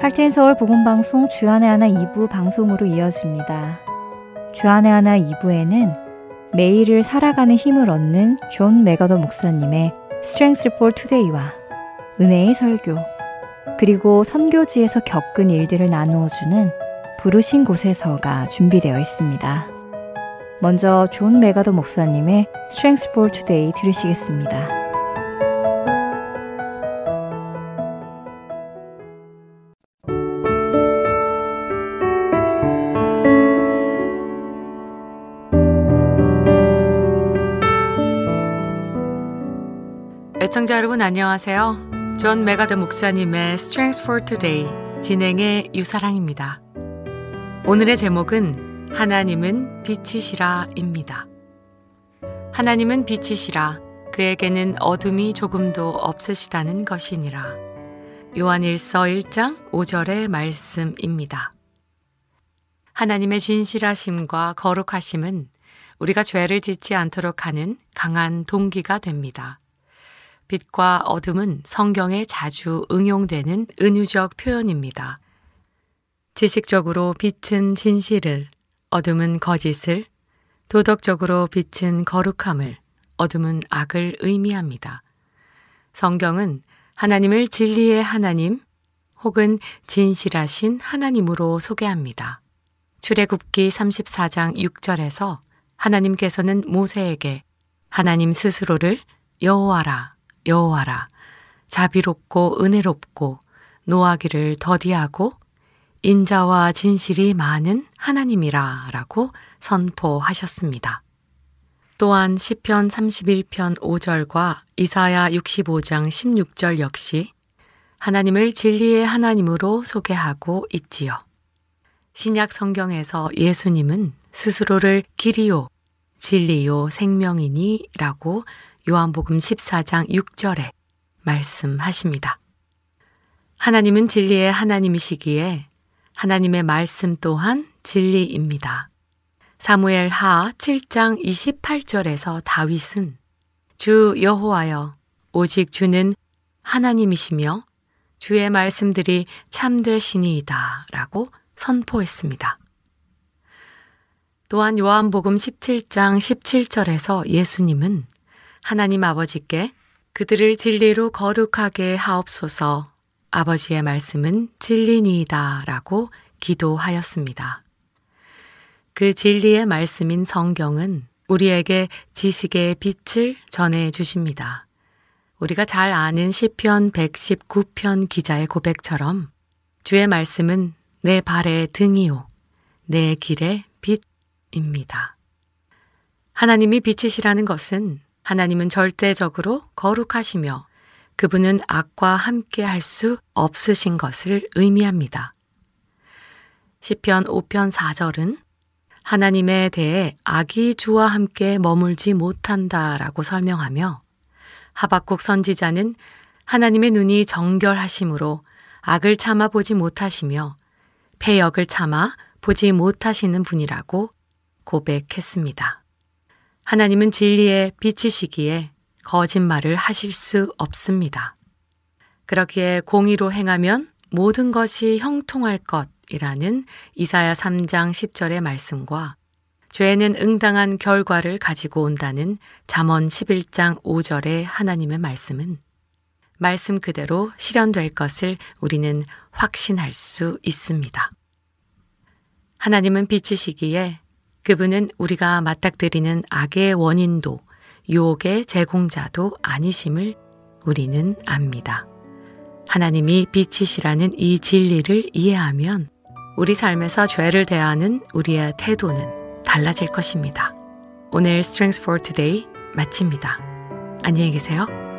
Heart and Soul 복음 방송 주 안에 하나 2부 방송으로 이어집니다. 주 안에 하나 2부에는 매일을 살아가는 힘을 얻는 존 맥아더 목사님의 Strength for Today와 은혜의 설교 그리고 선교지에서 겪은 일들을 나누어 주는 부르신 곳에서가 준비되어 있습니다. 먼저 존 맥아더 목사님의 Strength for Today 들으시겠습니다. 애청자 여러분 안녕하세요. 존 맥아더 목사님의 Strength for Today 진행의 유사랑입니다. 오늘의 제목은 하나님은 빛이시라입니다. 하나님은 빛이시라 그에게는 어둠이 조금도 없으시다는 것이니라. 요한일서 1장 5절의 말씀입니다. 하나님의 진실하심과 거룩하심은 우리가 죄를 짓지 않도록 하는 강한 동기가 됩니다. 빛과 어둠은 성경에 자주 응용되는 은유적 표현입니다. 지식적으로 빛은 진실을, 어둠은 거짓을, 도덕적으로 빛은 거룩함을, 어둠은 악을 의미합니다. 성경은 하나님을 진리의 하나님 혹은 진실하신 하나님으로 소개합니다. 출애굽기 34장 6절에서 하나님께서는 모세에게 하나님 스스로를 여호와라 여호와라 자비롭고 은혜롭고 노하기를 더디하고 인자와 진실이 많은 하나님이라라고 선포하셨습니다. 또한 시편 31편 5절과 이사야 65장 16절 역시 하나님을 진리의 하나님으로 소개하고 있지요. 신약 성경에서 예수님은 스스로를 길이요, 진리요, 생명이니라고 요한복음 14장 6절에 말씀하십니다. 하나님은 진리의 하나님이시기에 하나님의 말씀 또한 진리입니다. 사무엘 하 7장 28절에서 다윗은 주 여호와여 오직 주는 하나님이시며 주의 말씀들이 참되시니이다 라고 선포했습니다. 또한 요한복음 17장 17절에서 예수님은 하나님 아버지께 그들을 진리로 거룩하게 하옵소서 아버지의 말씀은 진리니이다 라고 기도하였습니다. 그 진리의 말씀인 성경은 우리에게 지식의 빛을 전해 주십니다. 우리가 잘 아는 시편 119편 기자의 고백처럼 주의 말씀은 내 발의 등이요 내 길의 빛입니다. 하나님이 빛이시라는 것은 하나님은 절대적으로 거룩하시며 그분은 악과 함께 할 수 없으신 것을 의미합니다. 시편 5편 4절은 하나님에 대해 악이 주와 함께 머물지 못한다라고 설명하며 하박국 선지자는 하나님의 눈이 정결하심으로 악을 참아 보지 못하시며 폐역을 참아 보지 못하시는 분이라고 고백했습니다. 하나님은 진리의 빛이시기에 거짓말을 하실 수 없습니다. 그렇기에 공의로 행하면 모든 것이 형통할 것이라는 이사야 3장 10절의 말씀과 죄는 응당한 결과를 가지고 온다는 잠언 11장 5절의 하나님의 말씀은 말씀 그대로 실현될 것을 우리는 확신할 수 있습니다. 하나님은 빛이시기에 그분은 우리가 맞닥뜨리는 악의 원인도 유혹의 제공자도 아니심을 우리는 압니다. 하나님이 빛이시라는 이 진리를 이해하면 우리 삶에서 죄를 대하는 우리의 태도는 달라질 것입니다. 오늘 Strength for Today 마칩니다. 안녕히 계세요.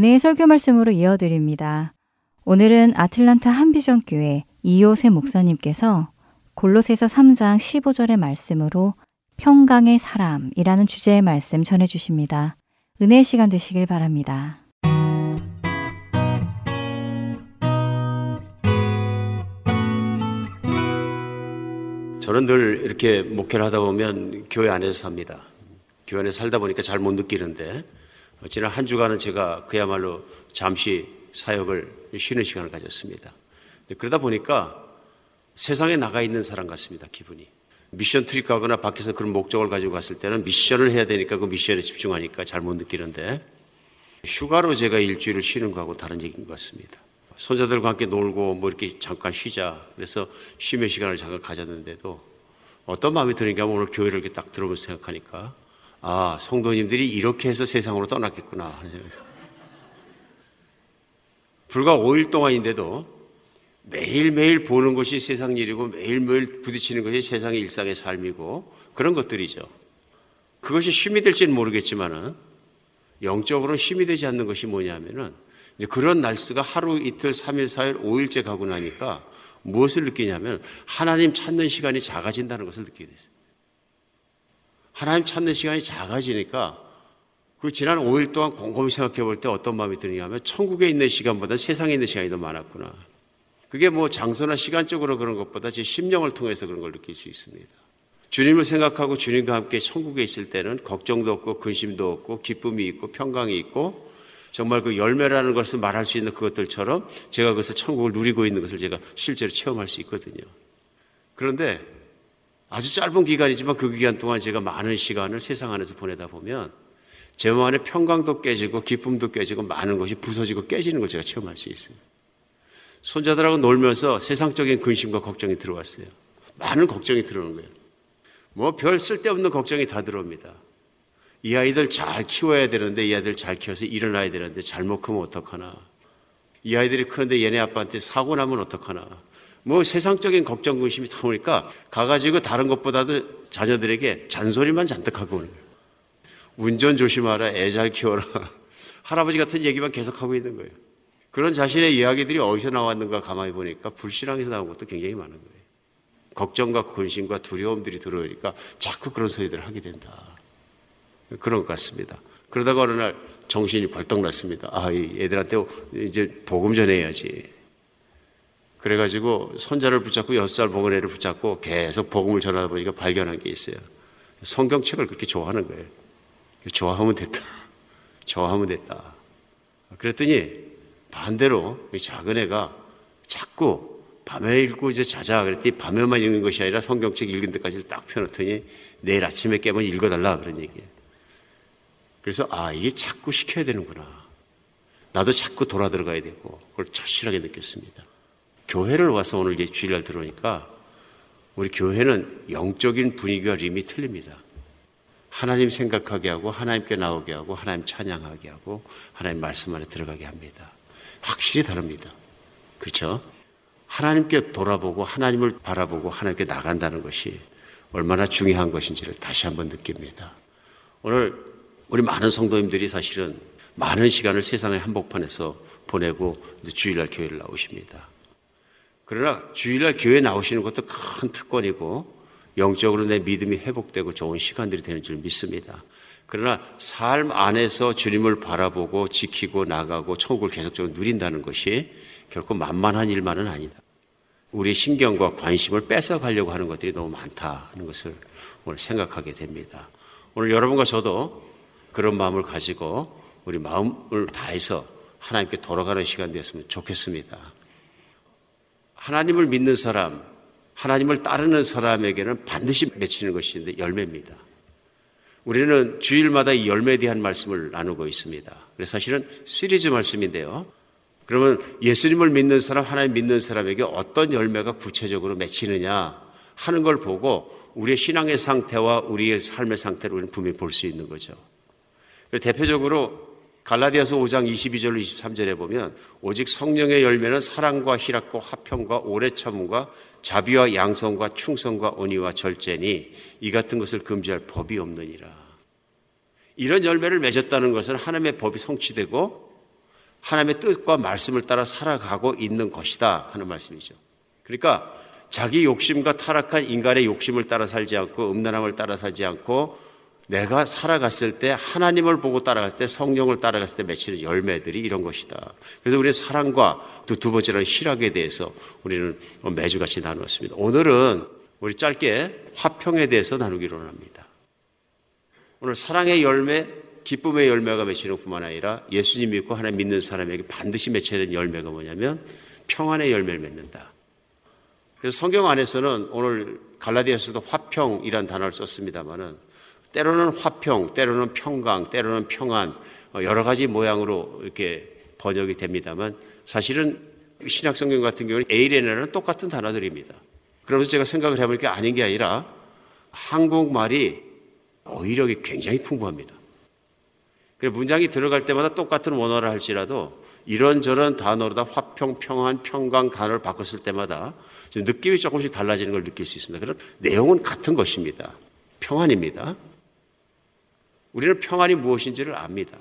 은혜의 설교 말씀으로 이어드립니다. 오늘은 아틀란타 한비전 교회 이호세 목사님께서 골로새서 3장 15절의 말씀으로 평강의 사람이라는 주제의 말씀 전해 주십니다. 은혜의 시간 되시길 바랍니다. 저는 늘 이렇게 목회를 하다 보면 교회 안에서 삽니다. 교회 안에 살다 보니까 잘 못 느끼는데 지난 한 주간은 제가 그야말로 잠시 사역을 쉬는 시간을 가졌습니다. 그러다 보니까 세상에 나가 있는 사람 같습니다, 기분이. 미션 트립 가거나 밖에서 그런 목적을 가지고 갔을 때는 미션을 해야 되니까 그 미션에 집중하니까 잘 못 느끼는데 휴가로 제가 일주일을 쉬는 거하고 다른 얘기인 것 같습니다. 손자들과 함께 놀고 뭐 이렇게 잠깐 쉬자. 그래서 쉼의 시간을 잠깐 가졌는데도 어떤 마음이 드는가 오늘 교회를 이렇게 딱 들어보면서 생각하니까 아, 성도님들이 이렇게 해서 세상으로 떠났겠구나. 불과 5일 동안인데도 매일매일 보는 것이 세상 일이고 매일매일 부딪히는 것이 세상의 일상의 삶이고 그런 것들이죠. 그것이 쉼이 될지는 모르겠지만은 영적으로는 쉼이 되지 않는 것이 뭐냐면은 이제 그런 날수가 하루 이틀, 3일, 4일, 5일째 가고 나니까 무엇을 느끼냐면 하나님 찾는 시간이 작아진다는 것을 느끼게 됐어요. 하나님 찾는 시간이 작아지니까 그 지난 5일 동안 곰곰이 생각해 볼 때 어떤 마음이 드느냐 하면 천국에 있는 시간보다 세상에 있는 시간이 더 많았구나. 그게 뭐 장소나 시간적으로 그런 것보다 제 심령을 통해서 그런 걸 느낄 수 있습니다. 주님을 생각하고 주님과 함께 천국에 있을 때는 걱정도 없고 근심도 없고 기쁨이 있고 평강이 있고 정말 그 열매라는 것을 말할 수 있는 그것들처럼 제가 그것을 천국을 누리고 있는 것을 제가 실제로 체험할 수 있거든요. 그런데 아주 짧은 기간이지만 그 기간 동안 제가 많은 시간을 세상 안에서 보내다 보면 제 마음 안에 평강도 깨지고 기쁨도 깨지고 많은 것이 부서지고 깨지는 걸 제가 체험할 수 있어요. 손자들하고 놀면서 세상적인 근심과 걱정이 들어왔어요. 많은 걱정이 들어오는 거예요. 뭐 별 쓸데없는 걱정이 다 들어옵니다. 이 아이들 잘 키워야 되는데 이 아이들 잘 키워서 일어나야 되는데 잘못 크면 어떡하나. 이 아이들이 크는데 얘네 아빠한테 사고 나면 어떡하나. 뭐 세상적인 걱정 근심이 다 오니까 가가지고 다른 것보다도 자녀들에게 잔소리만 잔뜩 하고 오는 거예요. 운전 조심하라, 애 잘 키워라. 할아버지 같은 얘기만 계속 하고 있는 거예요. 그런 자신의 이야기들이 어디서 나왔는가 가만히 보니까 불신앙에서 나온 것도 굉장히 많은 거예요. 걱정과 근심과 두려움들이 들어오니까 자꾸 그런 소리들을 하게 된다. 그런 것 같습니다. 그러다가 어느 날 정신이 벌떡 났습니다. 아, 이 애들한테 이제 복음 전해야지. 그래가지고 손자를 붙잡고 여섯 살 먹은 애를 붙잡고 계속 복음을 전하다 보니까 발견한 게 있어요. 성경책을 그렇게 좋아하는 거예요. 좋아하면 됐다. 좋아하면 됐다. 그랬더니 반대로 이 작은 애가 자꾸 밤에 읽고 이제 자자 그랬더니 밤에만 읽는 것이 아니라 성경책 읽은 데까지 딱 펴놓더니 내일 아침에 깨면 읽어달라 그런 얘기예요. 그래서 아 이게 자꾸 시켜야 되는구나. 나도 자꾸 돌아 들어가야 되고 그걸 절실하게 느꼈습니다. 교회를 와서 오늘 주일날 들어오니까 우리 교회는 영적인 분위기와 림이 틀립니다. 하나님 생각하게 하고 하나님께 나오게 하고 하나님 찬양하게 하고 하나님 말씀 안에 들어가게 합니다. 확실히 다릅니다. 그렇죠? 하나님께 돌아보고 하나님을 바라보고 하나님께 나간다는 것이 얼마나 중요한 것인지를 다시 한번 느낍니다. 오늘 우리 많은 성도님들이 사실은 많은 시간을 세상의 한복판에서 보내고 주일날 교회를 나오십니다. 그러나 주일날 교회 나오시는 것도 큰 특권이고 영적으로 내 믿음이 회복되고 좋은 시간들이 되는 줄 믿습니다. 그러나 삶 안에서 주님을 바라보고 지키고 나가고 천국을 계속적으로 누린다는 것이 결코 만만한 일만은 아니다. 우리 신경과 관심을 뺏어가려고 하는 것들이 너무 많다는 것을 오늘 생각하게 됩니다. 오늘 여러분과 저도 그런 마음을 가지고 우리 마음을 다해서 하나님께 돌아가는 시간 되었으면 좋겠습니다. 하나님을 믿는 사람, 하나님을 따르는 사람에게는 반드시 맺히는 것이 열매입니다. 우리는 주일마다 이 열매에 대한 말씀을 나누고 있습니다. 그래서 사실은 시리즈 말씀인데요. 그러면 예수님을 믿는 사람, 하나님 믿는 사람에게 어떤 열매가 구체적으로 맺히느냐 하는 걸 보고 우리의 신앙의 상태와 우리의 삶의 상태를 우리는 분명히 볼 수 있는 거죠. 대표적으로 갈라디아서 5장 22절로 23절에 보면 오직 성령의 열매는 사랑과 희락과 화평과 오래 참음과 자비와 양성과 충성과 온유와 절제니 이 같은 것을 금지할 법이 없느니라. 이런 열매를 맺었다는 것은 하나님의 법이 성취되고 하나님의 뜻과 말씀을 따라 살아가고 있는 것이다 하는 말씀이죠. 그러니까 자기 욕심과 타락한 인간의 욕심을 따라 살지 않고 음란함을 따라 살지 않고 내가 살아갔을 때 하나님을 보고 따라갈 때 성령을 따라갔을 때 맺히는 열매들이 이런 것이다. 그래서 우리는 사랑과 또 두 번째로는 희락에 대해서 우리는 매주 같이 나누었습니다. 오늘은 우리 짧게 화평에 대해서 나누기로 합니다. 오늘 사랑의 열매, 기쁨의 열매가 맺히는 뿐만 아니라 예수님 믿고 하나님 믿는 사람에게 반드시 맺혀야 되는 열매가 뭐냐면 평안의 열매를 맺는다. 그래서 성경 안에서는 오늘 갈라디아서도 화평이란 단어를 썼습니다만은 때로는 화평, 때로는 평강, 때로는 평안, 어, 여러 가지 모양으로 이렇게 번역이 됩니다만 사실은 신약 성경 같은 경우는 에이레나는 똑같은 단어들입니다. 그러면서 제가 생각을 해보니까 게 아닌 게 아니라 한국말이 어휘력이 굉장히 풍부합니다. 문장이 들어갈 때마다 똑같은 원어를 할지라도 이런저런 단어로 다 화평, 평안, 평강 단어를 바꿨을 때마다 느낌이 조금씩 달라지는 걸 느낄 수 있습니다. 그런 내용은 같은 것입니다. 평안입니다. 우리는 평안이 무엇인지를 압니다.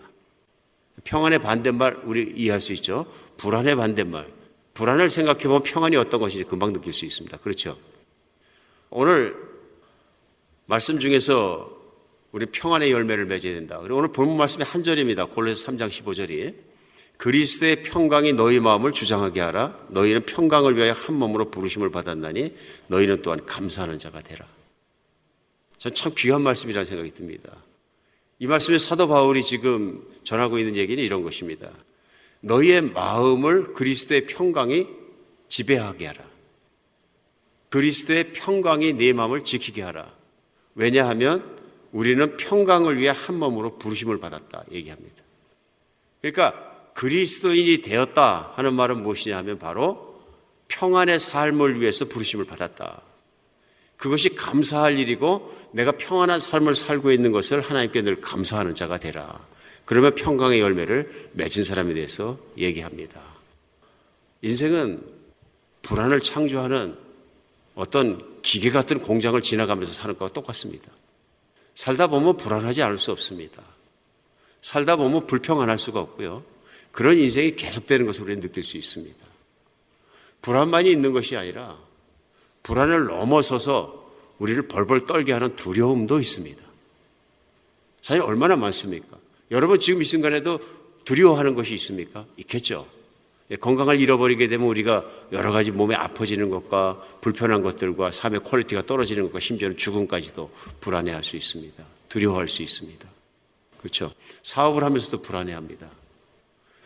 평안의 반대말 우리 이해할 수 있죠. 불안의 반대말. 불안을 생각해 보면 평안이 어떤 것인지 금방 느낄 수 있습니다. 그렇죠? 오늘 말씀 중에서 우리 평안의 열매를 맺어야 된다. 그리고 오늘 본문 말씀의 한 절입니다. 골로새 3장 15절이 그리스도의 평강이 너희 마음을 주장하게 하라. 너희는 평강을 위하여 한 몸으로 부르심을 받았나니 너희는 또한 감사하는 자가 되라. 전 참 귀한 말씀이라는 생각이 듭니다. 이 말씀에 사도 바울이 지금 전하고 있는 얘기는 이런 것입니다. 너희의 마음을 그리스도의 평강이 지배하게 하라. 그리스도의 평강이 네 마음을 지키게 하라. 왜냐하면 우리는 평강을 위해 한 몸으로 부르심을 받았다 얘기합니다. 그러니까 그리스도인이 되었다 하는 말은 무엇이냐 하면 바로 평안의 삶을 위해서 부르심을 받았다. 그것이 감사할 일이고 내가 평안한 삶을 살고 있는 것을 하나님께 늘 감사하는 자가 되라. 그러면 평강의 열매를 맺은 사람에 대해서 얘기합니다. 인생은 불안을 창조하는 어떤 기계 같은 공장을 지나가면서 사는 것과 똑같습니다. 살다 보면 불안하지 않을 수 없습니다. 살다 보면 불평안할 수가 없고요. 그런 인생이 계속되는 것을 우리는 느낄 수 있습니다. 불안만이 있는 것이 아니라 불안을 넘어서서 우리를 벌벌 떨게 하는 두려움도 있습니다. 사실 얼마나 많습니까? 여러분 지금 이 순간에도 두려워하는 것이 있습니까? 있겠죠. 예, 건강을 잃어버리게 되면 우리가 여러 가지 몸에 아파지는 것과 불편한 것들과 삶의 quality가 떨어지는 것과 심지어는 죽음까지도 불안해할 수 있습니다. 두려워할 수 있습니다. 그렇죠. 사업을 하면서도 불안해합니다.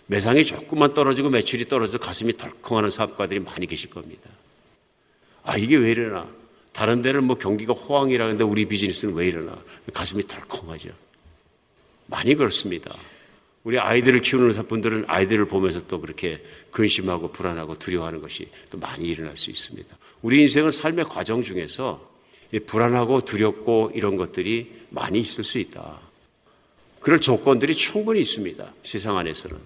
매상이 조금만 떨어지고 매출이 떨어져 가슴이 덜컹하는 사업가들이 많이 계실 겁니다. 아 이게 왜 이러나? 다른 데는 뭐 경기가 호황이라는데 우리 비즈니스는 왜 이러나? 가슴이 덜컹하죠. 많이 그렇습니다. 우리 아이들을 키우는 분들은 아이들을 보면서 또 그렇게 근심하고 불안하고 두려워하는 것이 또 많이 일어날 수 있습니다. 우리 인생은 삶의 과정 중에서 불안하고 두렵고 이런 것들이 많이 있을 수 있다. 그럴 조건들이 충분히 있습니다. 세상 안에서는.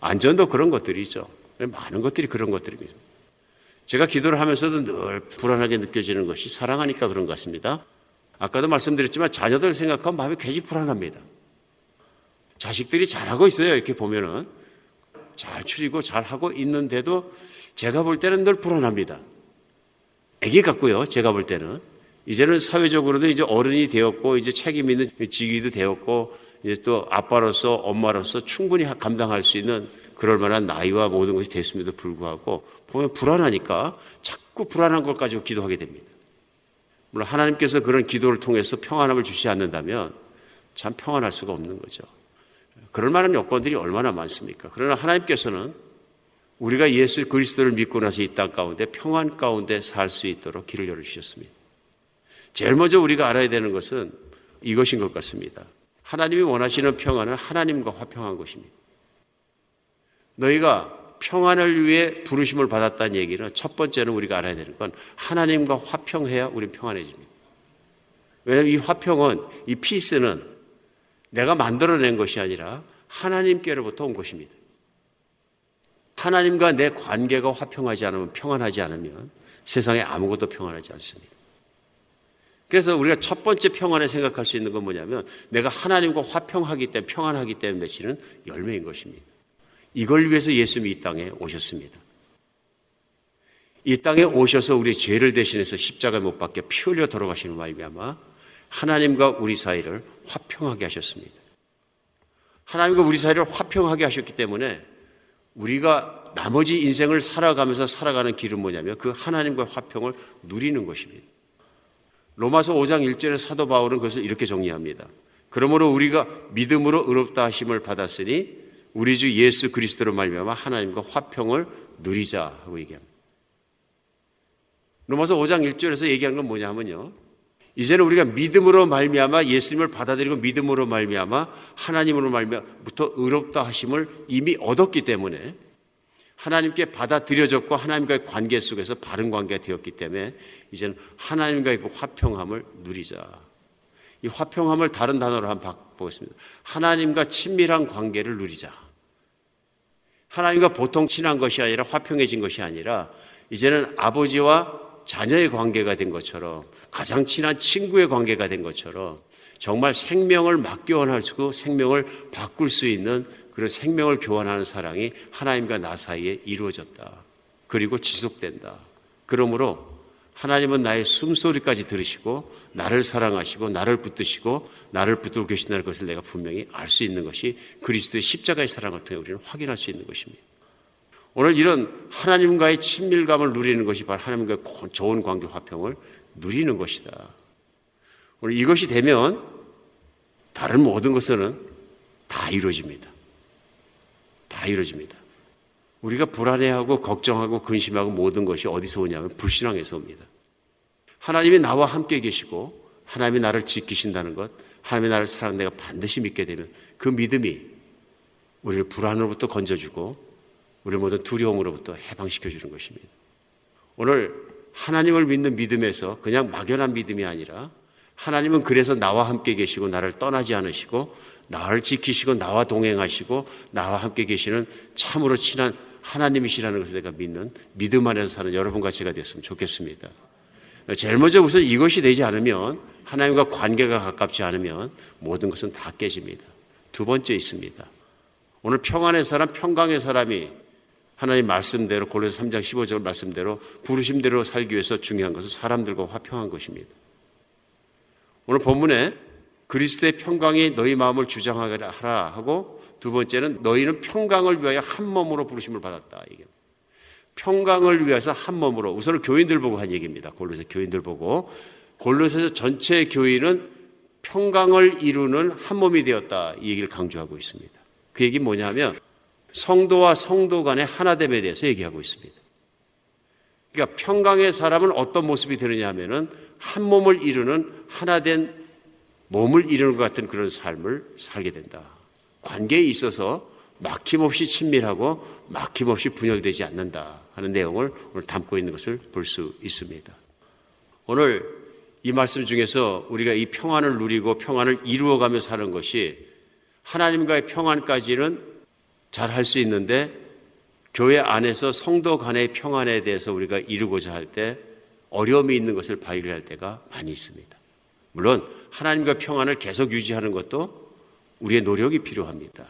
안전도 그런 것들이 죠 많은 것들이 그런 것들입니다. 제가 기도를 하면서도 늘 불안하게 느껴지는 것이 사랑하니까 그런 것 같습니다. 아까도 말씀드렸지만 자녀들 생각하면 마음이 괜히 불안합니다. 자식들이 잘하고 있어요. 이렇게 보면은 잘 추리고 잘하고 있는데도 제가 볼 때는 늘 불안합니다. 애기 같고요. 제가 볼 때는 이제는 사회적으로도 이제 어른이 되었고 이제 책임 있는 직위도 되었고 이제 또 아빠로서 엄마로서 충분히 감당할 수 있는 그럴 만한 나이와 모든 것이 됐음에도 불구하고 보면 불안하니까 자꾸 불안한 걸 가지고 기도하게 됩니다. 물론 하나님께서 그런 기도를 통해서 평안함을 주시 않는다면 참 평안할 수가 없는 거죠. 그럴 만한 여건들이 얼마나 많습니까? 그러나 하나님께서는 우리가 예수 그리스도를 믿고 나서 이 땅 가운데 평안 가운데 살 수 있도록 길을 열어주셨습니다. 제일 먼저 우리가 알아야 되는 것은 이것인 것 같습니다. 하나님이 원하시는 평안은 하나님과 화평한 것입니다. 너희가 평안을 위해 부르심을 받았다는 얘기는 첫 번째는 우리가 알아야 되는 건 하나님과 화평해야 우리는 평안해집니다. 왜냐하면 이 화평은, 이 피스는 내가 만들어낸 것이 아니라 하나님께로부터 온 것입니다. 하나님과 내 관계가 화평하지 않으면 평안하지 않으면 세상에 아무것도 평안하지 않습니다. 그래서 우리가 첫 번째 평안에 생각할 수 있는 건 뭐냐면 내가 하나님과 화평하기 때문에 평안하기 때문에 맺히는 열매인 것입니다. 이걸 위해서 예수님이 이 땅에 오셨습니다. 이 땅에 오셔서 우리 죄를 대신해서 십자가에 못 박혀 피 흘려 돌아가시는 말미암아 하나님과 우리 사이를 화평하게 하셨습니다. 하나님과 우리 사이를 화평하게 하셨기 때문에 우리가 나머지 인생을 살아가면서 살아가는 길은 뭐냐면 그 하나님과 화평을 누리는 것입니다. 로마서 5장 1절에 사도 바울은 그것을 이렇게 정리합니다. 그러므로 우리가 믿음으로 의롭다 하심을 받았으니 우리 주 예수 그리스도로 말미암아 하나님과 화평을 누리자 하고 얘기합니다. 로마서 5장 1절에서 얘기한 건 뭐냐면요. 이제는 우리가 믿음으로 말미암아 예수님을 받아들이고 믿음으로 말미암아 하나님으로 말미암아부터 의롭다 하심을 이미 얻었기 때문에 하나님께 받아들여졌고 하나님과의 관계 속에서 바른 관계가 되었기 때문에 이제는 하나님과의 그 화평함을 누리자. 이 화평함을 다른 단어로 한번 바보겠습니다 하나님과 친밀한 관계를 누리자. 하나님과 보통 친한 것이 아니라 화평해진 것이 아니라 이제는 아버지와 자녀의 관계가 된 것처럼 가장 친한 친구의 관계가 된 것처럼 정말 생명을 맞교환하고 생명을 바꿀 수 있는 그런 생명을 교환하는 사랑이 하나님과 나 사이에 이루어졌다. 그리고 지속된다. 그러므로 하나님은 나의 숨소리까지 들으시고 나를 사랑하시고 나를 붙드시고 나를 붙들고 계신다는 것을 내가 분명히 알 수 있는 것이 그리스도의 십자가의 사랑을 통해 우리는 확인할 수 있는 것입니다. 오늘 이런 하나님과의 친밀감을 누리는 것이 바로 하나님과의 좋은 관계 화평을 누리는 것이다. 오늘 이것이 되면 다른 모든 것은 다 이루어집니다. 다 이루어집니다. 우리가 불안해하고 걱정하고 근심하고 모든 것이 어디서 오냐면 불신앙에서 옵니다. 하나님이 나와 함께 계시고 하나님이 나를 지키신다는 것, 하나님이 나를 사랑 내가 반드시 믿게 되면 그 믿음이 우리를 불안으로부터 건져주고 우리 모든 두려움으로부터 해방시켜 주는 것입니다. 오늘 하나님을 믿는 믿음에서 그냥 막연한 믿음이 아니라 하나님은 그래서 나와 함께 계시고 나를 떠나지 않으시고 나를 지키시고 나와 동행하시고 나와 함께 계시는 참으로 친한 하나님이시라는 것을 내가 믿는 믿음 안에서 사는 여러분과 제가 됐으면 좋겠습니다. 제일 먼저 우선 이것이 되지 않으면 하나님과 관계가 가깝지 않으면 모든 것은 다 깨집니다. 두 번째 있습니다. 오늘 평안의 사람, 평강의 사람이 하나님 말씀대로 골로새 3장 15절 말씀대로 부르심대로 살기 위해서 중요한 것은 사람들과 화평한 것입니다. 오늘 본문에 그리스도의 평강이 너희 마음을 주장하라 하고 두 번째는 너희는 평강을 위하여 한 몸으로 부르심을 받았다. 이게 평강을 위해서 한 몸으로 우선은 교인들 보고 한 얘기입니다. 골로새 교인들 보고 골로새 전체 교인은 평강을 이루는 한 몸이 되었다. 이 얘기를 강조하고 있습니다. 그 얘기 뭐냐면 성도와 성도 간의 하나됨에 대해서 얘기하고 있습니다. 그러니까 평강의 사람은 어떤 모습이 되느냐 하면은 한 몸을 이루는 하나된 몸을 이루는 것 같은 그런 삶을 살게 된다. 관계에 있어서 막힘없이 친밀하고 막힘없이 분열되지 않는다 하는 내용을 오늘 담고 있는 것을 볼 수 있습니다. 오늘 이 말씀 중에서 우리가 이 평안을 누리고 평안을 이루어가며 사는 것이 하나님과의 평안까지는 잘 할 수 있는데 교회 안에서 성도 간의 평안에 대해서 우리가 이루고자 할 때 어려움이 있는 것을 발견할 때가 많이 있습니다. 물론 하나님과 평안을 계속 유지하는 것도 우리의 노력이 필요합니다.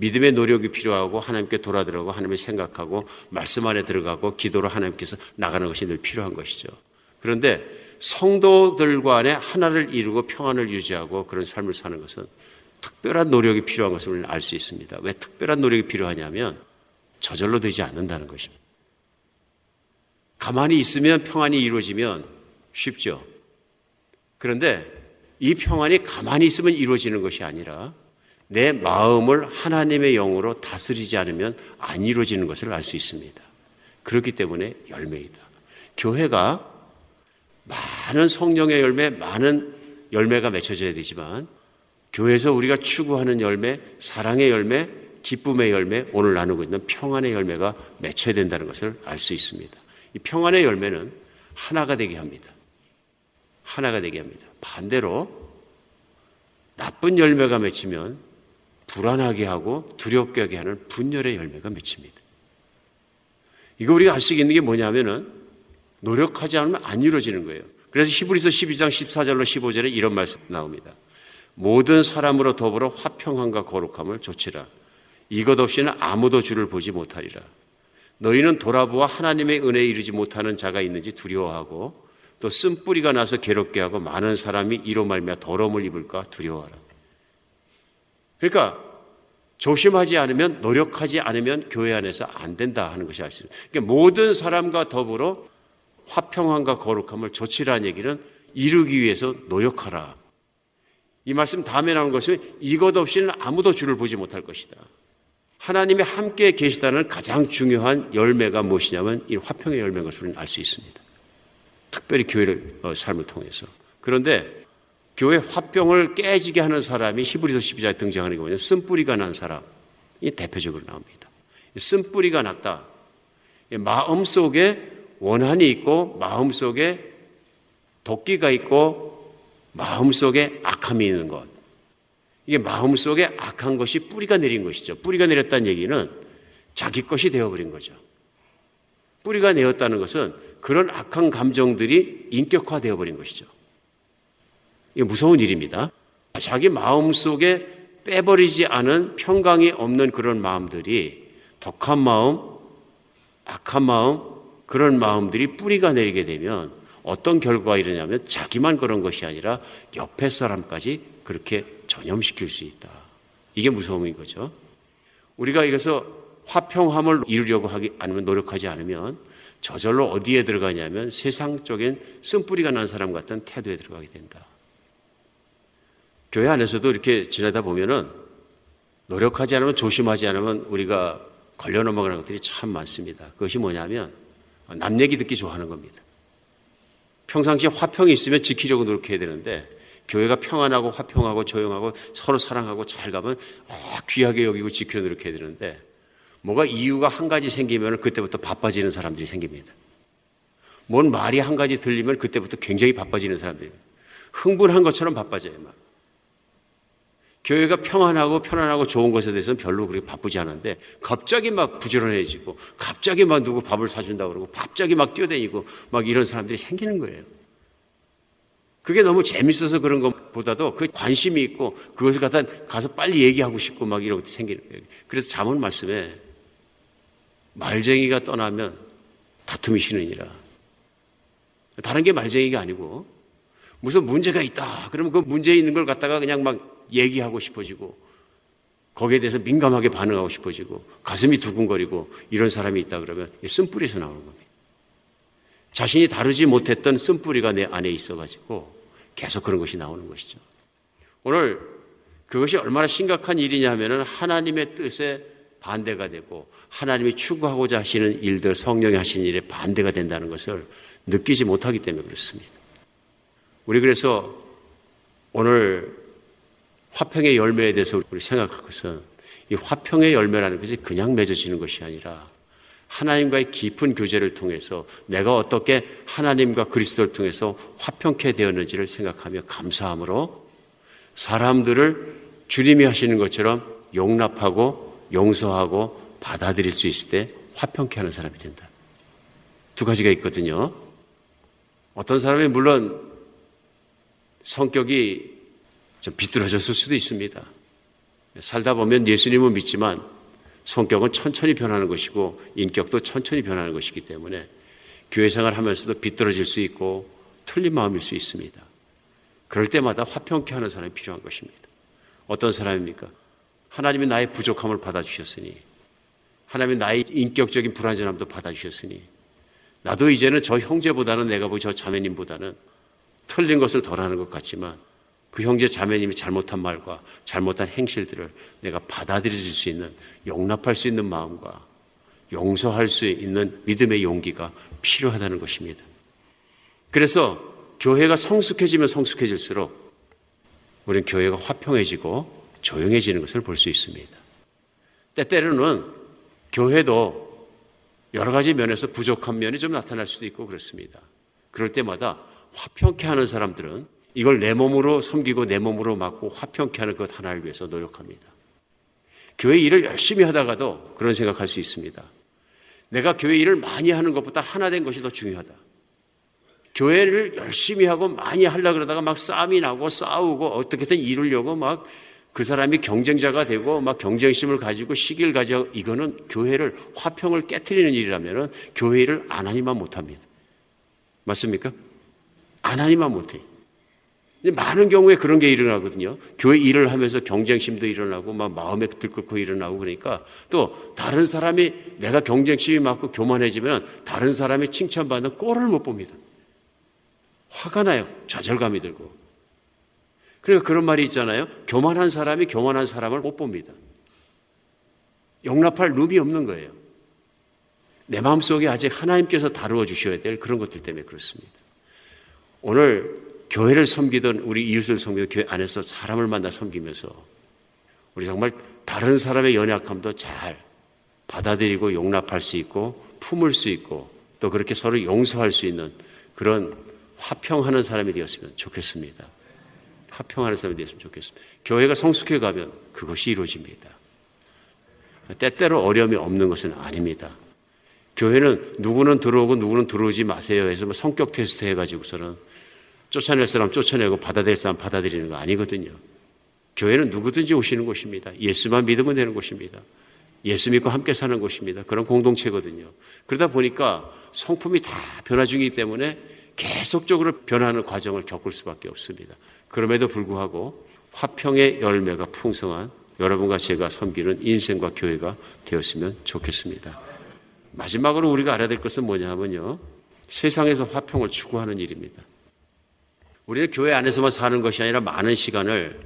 믿음의 노력이 필요하고 하나님께 돌아들어가고 하나님을 생각하고 말씀 안에 들어가고 기도로 하나님께서 나가는 것이 늘 필요한 것이죠. 그런데 성도들 간에 하나를 이루고 평안을 유지하고 그런 삶을 사는 것은 특별한 노력이 필요한 것을 알 수 있습니다. 왜 특별한 노력이 필요하냐면 저절로 되지 않는다는 것입니다. 가만히 있으면 평안이 이루어지면 쉽죠. 그런데 이 평안이 가만히 있으면 이루어지는 것이 아니라 내 마음을 하나님의 영으로 다스리지 않으면 안 이루어지는 것을 알 수 있습니다. 그렇기 때문에 열매이다. 교회가 많은 성령의 열매, 많은 열매가 맺혀져야 되지만 교회에서 우리가 추구하는 열매, 사랑의 열매, 기쁨의 열매, 오늘 나누고 있는 평안의 열매가 맺혀야 된다는 것을 알 수 있습니다. 이 평안의 열매는 하나가 되게 합니다. 하나가 되게 합니다. 반대로 나쁜 열매가 맺히면 불안하게 하고 두렵게 하게 하는 분열의 열매가 맺힙니다. 이거 우리가 알 수 있는 게 뭐냐면은 노력하지 않으면 안 이루어지는 거예요. 그래서 히브리서 12장 14절로 15절에 이런 말씀 나옵니다. 모든 사람으로 더불어 화평함과 거룩함을 조치라. 이것 없이는 아무도 주를 보지 못하리라. 너희는 돌아보아 하나님의 은혜에 이르지 못하는 자가 있는지 두려워하고 또 쓴뿌리가 나서 괴롭게 하고 많은 사람이 이로 말미암아 더러움을 입을까 두려워하라. 그러니까 조심하지 않으면 노력하지 않으면 교회 안에서 안 된다 하는 것이 아시죠. 그러니까 모든 사람과 더불어 화평함과 거룩함을 조치라는 얘기는 이루기 위해서 노력하라. 이 말씀 다음에 나온 것은 이것 없이는 아무도 주를 보지 못할 것이다. 하나님이 함께 계시다는 가장 중요한 열매가 무엇이냐면 이 화평의 열매인 것을 알 수 있습니다. 특별히 교회를 어, 삶을 통해서. 그런데 교회 화병을 깨지게 하는 사람이 히브리서 12장에 등장하는 게 뭐냐면 쓴뿌리가 난 사람이 대표적으로 나옵니다. 쓴뿌리가 났다. 마음 속에 원한이 있고 마음 속에 도끼가 있고 마음 속에 악함이 있는 것. 이게 마음 속에 악한 것이 뿌리가 내린 것이죠. 뿌리가 내렸다는 얘기는 자기 것이 되어버린 거죠. 뿌리가 내었다는 것은 그런 악한 감정들이 인격화되어 버린 것이죠. 이게 무서운 일입니다. 자기 마음 속에 빼버리지 않은 평강이 없는 그런 마음들이 독한 마음, 악한 마음, 그런 마음들이 뿌리가 내리게 되면 어떤 결과가 일어나면 자기만 그런 것이 아니라 옆에 사람까지 그렇게 전염시킬 수 있다. 이게 무서움인 거죠. 우리가 이것서 화평함을 이루려고 하기 아니면 노력하지 않으면 저절로 어디에 들어가냐면 세상적인 쓴뿌리가 난 사람 같은 태도에 들어가게 된다. 교회 안에서도 이렇게 지내다 보면은 노력하지 않으면 조심하지 않으면 우리가 걸려 넘어가는 것들이 참 많습니다. 그것이 뭐냐면 남 얘기 듣기 좋아하는 겁니다. 평상시에 화평이 있으면 지키려고 노력해야 되는데 교회가 평안하고 화평하고 조용하고 서로 사랑하고 잘 가면 아, 귀하게 여기고 지키려 노력해야 되는데 뭐가 이유가 한 가지 생기면 그때부터 바빠지는 사람들이 생깁니다. 뭔 말이 한 가지 들리면 그때부터 굉장히 바빠지는 사람들이 흥분한 것처럼 바빠져요. 막. 교회가 평안하고 편안하고 좋은 것에 대해서는 별로 그렇게 바쁘지 않은데 갑자기 막 부지런해지고 갑자기 막 누구 밥을 사준다 그러고 갑자기 막 뛰어다니고 막 이런 사람들이 생기는 거예요. 그게 너무 재밌어서 그런 것보다도 그 관심이 있고 그것을 갖다 가서 빨리 얘기하고 싶고 막 이런 것도 생기는 거예요. 그래서 잠언 말씀에 말쟁이가 떠나면 다툼이 쉬느니라. 다른 게 말쟁이가 아니고 무슨 문제가 있다. 그러면 그 문제 있는 걸 갖다가 그냥 막 얘기하고 싶어지고 거기에 대해서 민감하게 반응하고 싶어지고 가슴이 두근거리고 이런 사람이 있다 그러면 쓴뿌리에서 나오는 겁니다. 자신이 다루지 못했던 쓴뿌리가 내 안에 있어가지고 계속 그런 것이 나오는 것이죠. 오늘 그것이 얼마나 심각한 일이냐 하면은 하나님의 뜻에 반대가 되고 하나님이 추구하고자 하시는 일들, 성령이 하시는 일에 반대가 된다는 것을 느끼지 못하기 때문에 그렇습니다. 우리 그래서 오늘 화평의 열매에 대해서 우리 생각할 것은 이 화평의 열매라는 것이 그냥 맺어지는 것이 아니라 하나님과의 깊은 교제를 통해서 내가 어떻게 하나님과 그리스도를 통해서 화평케 되었는지를 생각하며 감사함으로 사람들을 주님이 하시는 것처럼 용납하고 용서하고 받아들일 수 있을 때 화평케 하는 사람이 된다. 두 가지가 있거든요. 어떤 사람이 물론 성격이 좀 비뚤어졌을 수도 있습니다. 살다 보면 예수님은 믿지만 성격은 천천히 변하는 것이고 인격도 천천히 변하는 것이기 때문에 교회 생활 하면서도 비뚤어질 수 있고 틀린 마음일 수 있습니다. 그럴 때마다 화평케 하는 사람이 필요한 것입니다. 어떤 사람입니까? 하나님이 나의 부족함을 받아주셨으니 하나님이 나의 인격적인 불완전함도 받아주셨으니 나도 이제는 저 형제보다는 내가 보기 저 자매님보다는 틀린 것을 덜 하는 것 같지만 그 형제 자매님이 잘못한 말과 잘못한 행실들을 내가 받아들일 수 있는 용납할 수 있는 마음과 용서할 수 있는 믿음의 용기가 필요하다는 것입니다. 그래서 교회가 성숙해지면 성숙해질수록 우리는 교회가 화평해지고 조용해지는 것을 볼 수 있습니다. 때때로는 교회도 여러 가지 면에서 부족한 면이 좀 나타날 수도 있고 그렇습니다. 그럴 때마다 화평케 하는 사람들은 이걸 내 몸으로 섬기고 내 몸으로 맡고 화평케 하는 것 하나를 위해서 노력합니다. 교회 일을 열심히 하다가도 그런 생각할 수 있습니다. 내가 교회 일을 많이 하는 것보다 하나 된 것이 더 중요하다. 교회를 열심히 하고 많이 하려 그러다가 막 싸움이 나고 싸우고 어떻게든 이루려고 막 그 사람이 경쟁자가 되고 막 경쟁심을 가지고 시기를 가지고 이거는 교회를 화평을 깨뜨리는 일이라면 교회 일을 안 하니만 못합니다. 맞습니까? 안 하니만 못해. 많은 경우에 그런 게 일어나거든요. 교회 일을 하면서 경쟁심도 일어나고 막 마음에 들끓고 일어나고 그러니까 또 다른 사람이 내가 경쟁심이 많고 교만해지면 다른 사람이 칭찬받는 꼴을 못 봅니다. 화가 나요. 좌절감이 들고. 그러니까 그런 말이 있잖아요. 교만한 사람이 교만한 사람을 못 봅니다. 용납할 룸이 없는 거예요. 내 마음속에 아직 하나님께서 다루어 주셔야 될 그런 것들 때문에 그렇습니다. 오늘 교회를 섬기던 우리 이웃을 섬기던 교회 안에서 사람을 만나 섬기면서 우리 정말 다른 사람의 연약함도 잘 받아들이고 용납할 수 있고 품을 수 있고 또 그렇게 서로 용서할 수 있는 그런 화평하는 사람이 되었으면 좋겠습니다. 화평하는 사람이 되었으면 좋겠습니다. 교회가 성숙해 가면 그것이 이루어집니다. 때때로 어려움이 없는 것은 아닙니다. 교회는 누구는 들어오고 누구는 들어오지 마세요 해서 뭐 성격 테스트 해가지고서는 쫓아낼 사람 쫓아내고 받아들일 사람 받아들이는 거 아니거든요. 교회는 누구든지 오시는 곳입니다. 예수만 믿으면 되는 곳입니다. 예수 믿고 함께 사는 곳입니다. 그런 공동체거든요. 그러다 보니까 성품이 다 변화 중이기 때문에 계속적으로 변하는 과정을 겪을 수밖에 없습니다. 그럼에도 불구하고 화평의 열매가 풍성한 여러분과 제가 섬기는 인생과 교회가 되었으면 좋겠습니다. 마지막으로 우리가 알아야 될 것은 뭐냐면요. 세상에서 화평을 추구하는 일입니다. 우리는 교회 안에서만 사는 것이 아니라 많은 시간을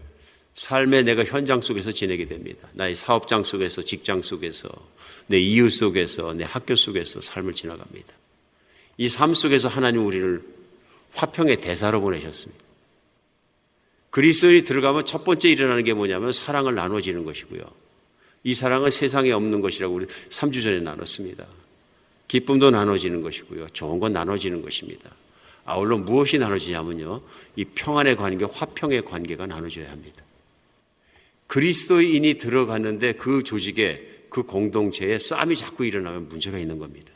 삶의 내가 현장 속에서 지내게 됩니다. 나의 사업장 속에서, 직장 속에서, 내 이웃 속에서, 내 학교 속에서 삶을 지나갑니다. 이 삶 속에서 하나님 우리를 화평의 대사로 보내셨습니다. 그리스도인이 들어가면 첫 번째 일어나는 게 뭐냐면 사랑을 나눠지는 것이고요. 이 사랑은 세상에 없는 것이라고 우리 3주 전에 나눴습니다. 기쁨도 나눠지는 것이고요. 좋은 건 나눠지는 것입니다. 아울러 무엇이 나눠지냐면요. 이 평안의 관계, 화평의 관계가 나눠져야 합니다. 그리스도인이 들어갔는데 그 조직에 그 공동체에 싸움이 자꾸 일어나면 문제가 있는 겁니다.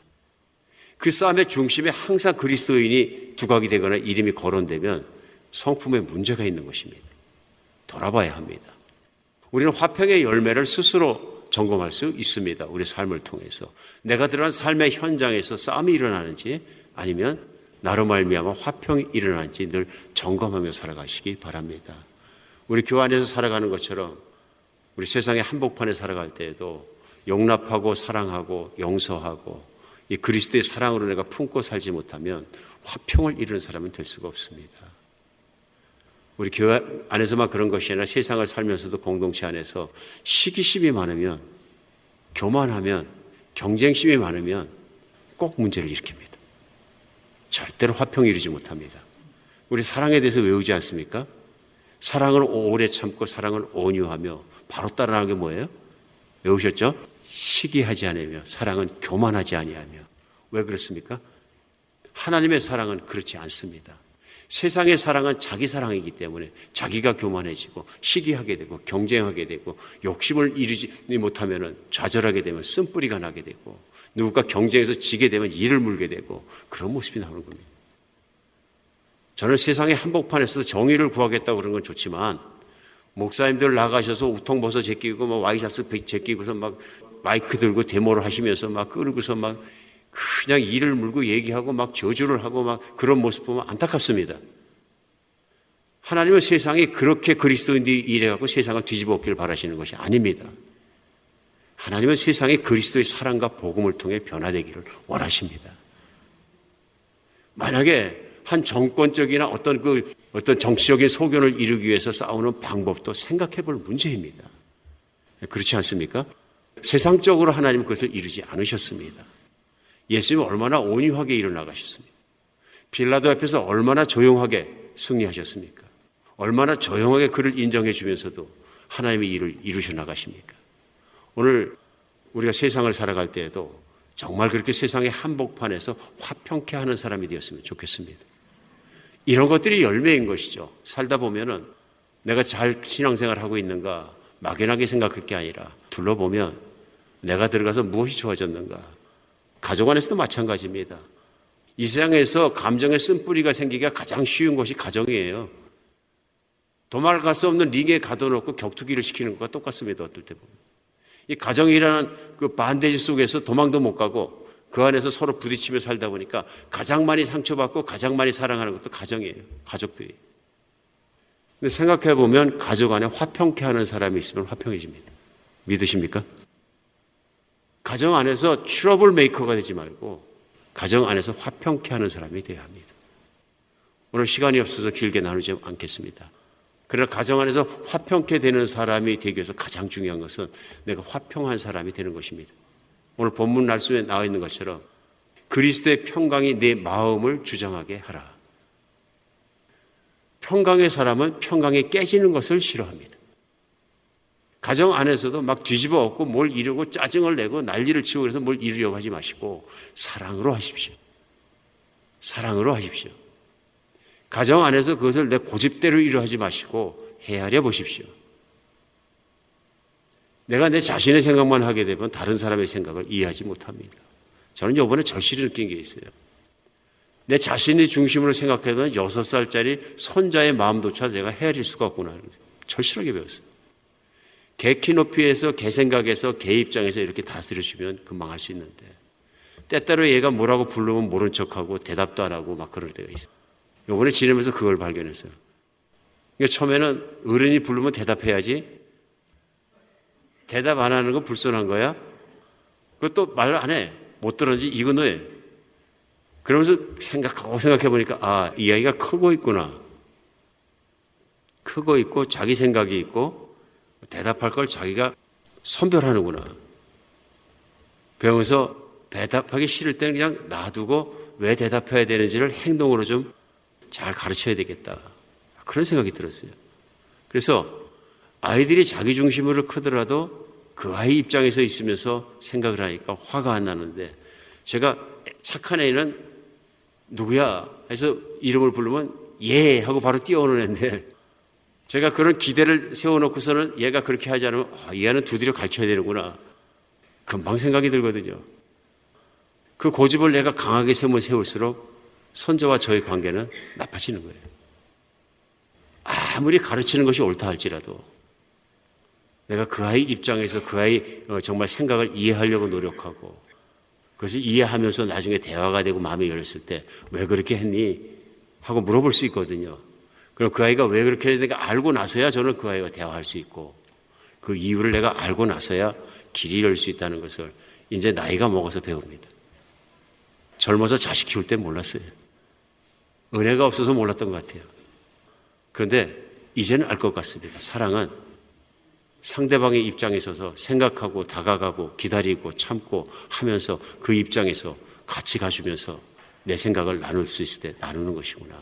그 싸움의 중심에 항상 그리스도인이 두각이 되거나 이름이 거론되면 성품에 문제가 있는 것입니다. 돌아봐야 합니다. 우리는 화평의 열매를 스스로 점검할 수 있습니다. 우리 삶을 통해서. 내가 들어간 삶의 현장에서 싸움이 일어나는지 아니면 나로 말미암아 화평이 일어나는지 늘 점검하며 살아가시기 바랍니다. 우리 교회 안에서 살아가는 것처럼 우리 세상의 한복판에 살아갈 때에도 용납하고 사랑하고 용서하고 이 그리스도의 사랑으로 내가 품고 살지 못하면 화평을 이루는 사람은 될 수가 없습니다. 우리 교회 안에서만 그런 것이 아니라 세상을 살면서도 공동체 안에서 시기심이 많으면 교만하면 경쟁심이 많으면 꼭 문제를 일으킵니다. 절대로 화평을 이루지 못합니다. 우리 사랑에 대해서 외우지 않습니까? 사랑은 오래 참고 사랑은 온유하며 바로 따라가는 게 뭐예요? 외우셨죠? 시기하지 않으며 사랑은 교만하지 아니하며 왜 그렇습니까? 하나님의 사랑은 그렇지 않습니다. 세상의 사랑은 자기 사랑이기 때문에 자기가 교만해지고 시기하게 되고 경쟁하게 되고 욕심을 이루지 못하면 좌절하게 되면 쓴뿌리가 나게 되고 누군가 경쟁에서 지게 되면 이를 물게 되고 그런 모습이 나오는 겁니다. 저는 세상의 한복판에서 정의를 구하겠다고 그런 건 좋지만 목사님들 나가셔서 우통 벗어 제끼고 막 와이셔츠 제끼고서 막 마이크 들고 데모를 하시면서 막 끌고서 막 그냥 이를 물고 얘기하고 막 저주를 하고 막 그런 모습 보면 안타깝습니다. 하나님은 세상이 그렇게 그리스도인들이 일해갖고 세상을 뒤집어 엎기를 바라시는 것이 아닙니다. 하나님은 세상이 그리스도의 사랑과 복음을 통해 변화되기를 원하십니다. 만약에 한 정권적이나 어떤 그 어떤 정치적인 소견을 이루기 위해서 싸우는 방법도 생각해 볼 문제입니다. 그렇지 않습니까? 세상적으로 하나님 그것을 이루지 않으셨습니다. 예수님은 얼마나 온유하게 일어나가셨습니까? 빌라도 앞에서 얼마나 조용하게 승리하셨습니까? 얼마나 조용하게 그를 인정해 주면서도 하나님의 일을 이루셔 나가십니까? 오늘 우리가 세상을 살아갈 때에도 정말 그렇게 세상의 한복판에서 화평케 하는 사람이 되었으면 좋겠습니다. 이런 것들이 열매인 것이죠. 살다 보면은 내가 잘 신앙생활 하고 있는가 막연하게 생각할 게 아니라 둘러보면 내가 들어가서 무엇이 좋아졌는가 가족 안에서도 마찬가지입니다. 이 세상에서 감정의 쓴뿌리가 생기기가 가장 쉬운 것이 가정이에요. 도망갈 수 없는 링에 가둬놓고 격투기를 시키는 것과 똑같습니다. 어떨 때 보면. 이 가정이라는 그 반대지 속에서 도망도 못 가고 그 안에서 서로 부딪히며 살다 보니까 가장 많이 상처받고 가장 많이 사랑하는 것도 가정이에요. 가족들이. 근데 생각해 보면 가족 안에 화평케 하는 사람이 있으면 화평해집니다. 믿으십니까? 가정 안에서 트러블 메이커가 되지 말고 가정 안에서 화평케 하는 사람이 되어야 합니다. 오늘 시간이 없어서 길게 나누지 않겠습니다. 그러나 가정 안에서 화평케 되는 사람이 되기 위해서 가장 중요한 것은 내가 화평한 사람이 되는 것입니다. 오늘 본문 말씀에 나와 있는 것처럼 그리스도의 평강이 내 마음을 주장하게 하라. 평강의 사람은 평강이 깨지는 것을 싫어합니다. 가정 안에서도 막 뒤집어 엎고 뭘 이루고 짜증을 내고 난리를 치고 그래서 뭘 이루려고 하지 마시고 사랑으로 하십시오. 사랑으로 하십시오. 가정 안에서 그것을 내 고집대로 이루하지 마시고 헤아려 보십시오. 내가 내 자신의 생각만 하게 되면 다른 사람의 생각을 이해하지 못합니다. 저는 이번에 절실히 느낀 게 있어요. 내 자신의 중심으로 생각해보면 여섯 살짜리 손자의 마음조차 내가 헤아릴 수가 없구나. 절실하게 배웠어요. 개 키 높이에서 개 생각에서 개 입장에서 이렇게 다스려주면 금방 할 수 있는데 때때로 얘가 뭐라고 부르면 모른 척하고 대답도 안 하고 막 그럴 때가 있어요. 요번에 지내면서 그걸 발견했어요. 그러니까 처음에는 어른이 부르면 대답해야지 대답 안 하는 건 불순한 거야? 그것도 말 안 해. 못 들었지? 이거 너해. 그러면서 생각하고 생각해 보니까 아, 이 아이가 크고 있구나. 크고 있고 자기 생각이 있고 대답할 걸 자기가 선별하는구나. 배우면서 대답하기 싫을 때는 그냥 놔두고 왜 대답해야 되는지를 행동으로 좀 잘 가르쳐야 되겠다. 그런 생각이 들었어요. 그래서 아이들이 자기 중심으로 크더라도 그 아이 입장에서 있으면서 생각을 하니까 화가 안 나는데 제가 착한 애는 누구야? 해서 이름을 부르면 예 하고 바로 뛰어오는 애인데 제가 그런 기대를 세워놓고서는 얘가 그렇게 하지 않으면 아, 얘는 두드려 가르쳐야 되는구나. 금방 생각이 들거든요. 그 고집을 내가 강하게 세면 세울수록 선조와 저의 관계는 나빠지는 거예요. 아무리 가르치는 것이 옳다 할지라도 내가 그 아이 입장에서 그 아이 어, 정말 생각을 이해하려고 노력하고 그것을 이해하면서 나중에 대화가 되고 마음이 열렸을 때 왜 그렇게 했니? 하고 물어볼 수 있거든요. 그럼 그 아이가 왜 그렇게 했는가 알고 나서야 저는 그 아이와 대화할 수 있고 그 이유를 내가 알고 나서야 길이 열릴 수 있다는 것을 이제 나이가 먹어서 배웁니다. 젊어서 자식 키울 때 몰랐어요. 은혜가 없어서 몰랐던 것 같아요. 그런데 이제는 알 것 같습니다. 사랑은 상대방의 입장에 있어서 생각하고 다가가고 기다리고 참고 하면서 그 입장에서 같이 가주면서 내 생각을 나눌 수 있을 때 나누는 것이구나.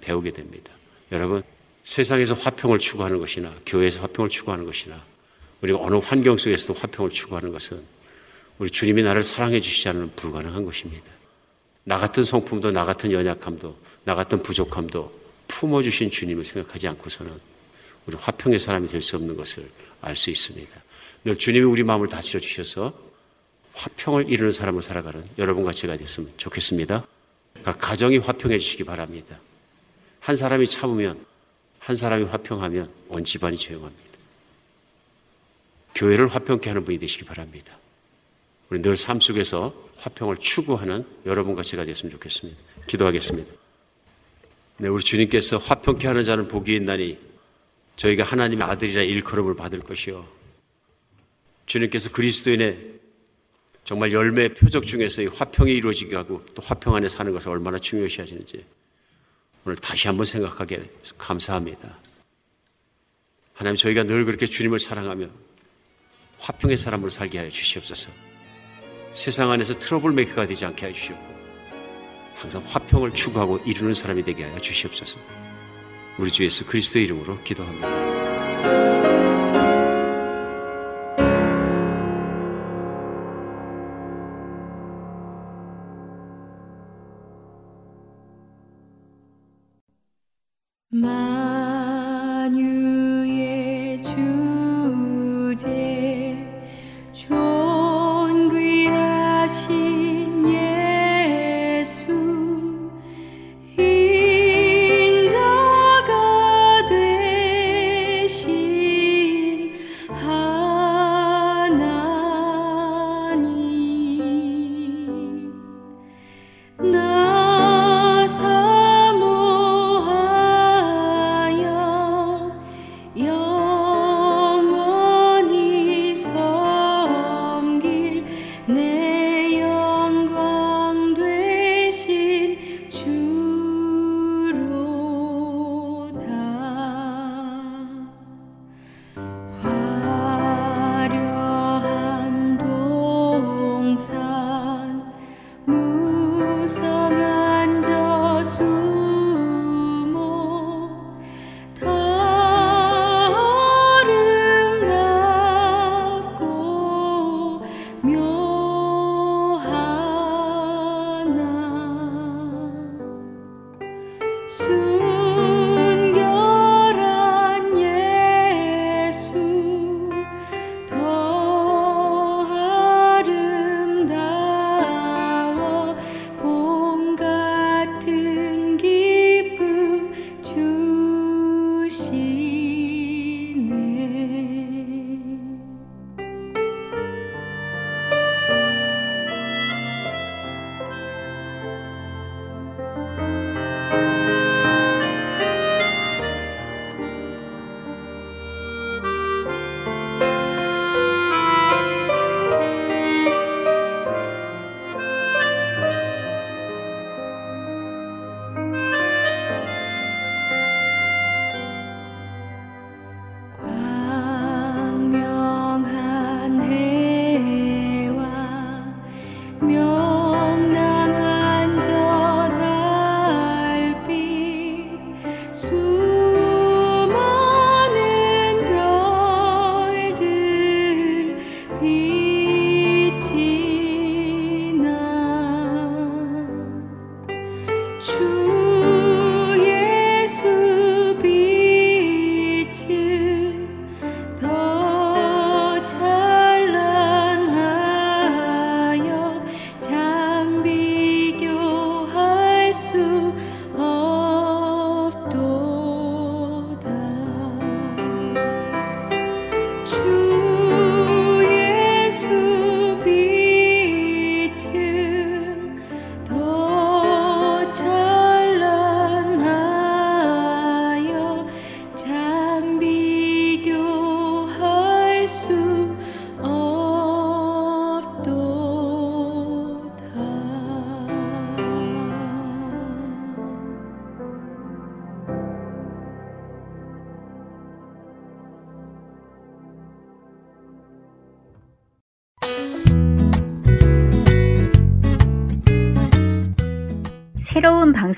배우게 됩니다. 여러분, 세상에서 화평을 추구하는 것이나 교회에서 화평을 추구하는 것이나 우리가 어느 환경 속에서도 화평을 추구하는 것은 우리 주님이 나를 사랑해 주시지 않으면 불가능한 것입니다. 나 같은 성품도 나 같은 연약함도 나 같은 부족함도 품어주신 주님을 생각하지 않고서는 우리 화평의 사람이 될 수 없는 것을 알 수 있습니다. 늘 주님이 우리 마음을 다스려 주셔서 화평을 이루는 사람을 살아가는 여러분과 제가 됐으면 좋겠습니다. 가정이 화평해 주시기 바랍니다. 한 사람이 참으면 한 사람이 화평하면 온 집안이 조용합니다. 교회를 화평케 하는 분이 되시기 바랍니다. 우리 늘 삶 속에서 화평을 추구하는 여러분과 제가 됐으면 좋겠습니다. 기도하겠습니다. 네, 우리 주님께서 화평케 하는 자는 복이 있나니 저희가 하나님의 아들이라 일컬음을 받을 것이요. 주님께서 그리스도인의 정말 열매의 표적 중에서 이 화평이 이루어지게 하고 또 화평 안에 사는 것을 얼마나 중요시 하시는지 오늘 다시 한번 생각하게 감사합니다. 하나님 저희가 늘 그렇게 주님을 사랑하며 화평의 사람으로 살게 하여 주시옵소서. 세상 안에서 트러블 메이커가 되지 않게 하여 주시옵고 항상 화평을 추구하고 이루는 사람이 되게 하여 주시옵소서. 우리 주 예수 그리스도의 이름으로 기도합니다.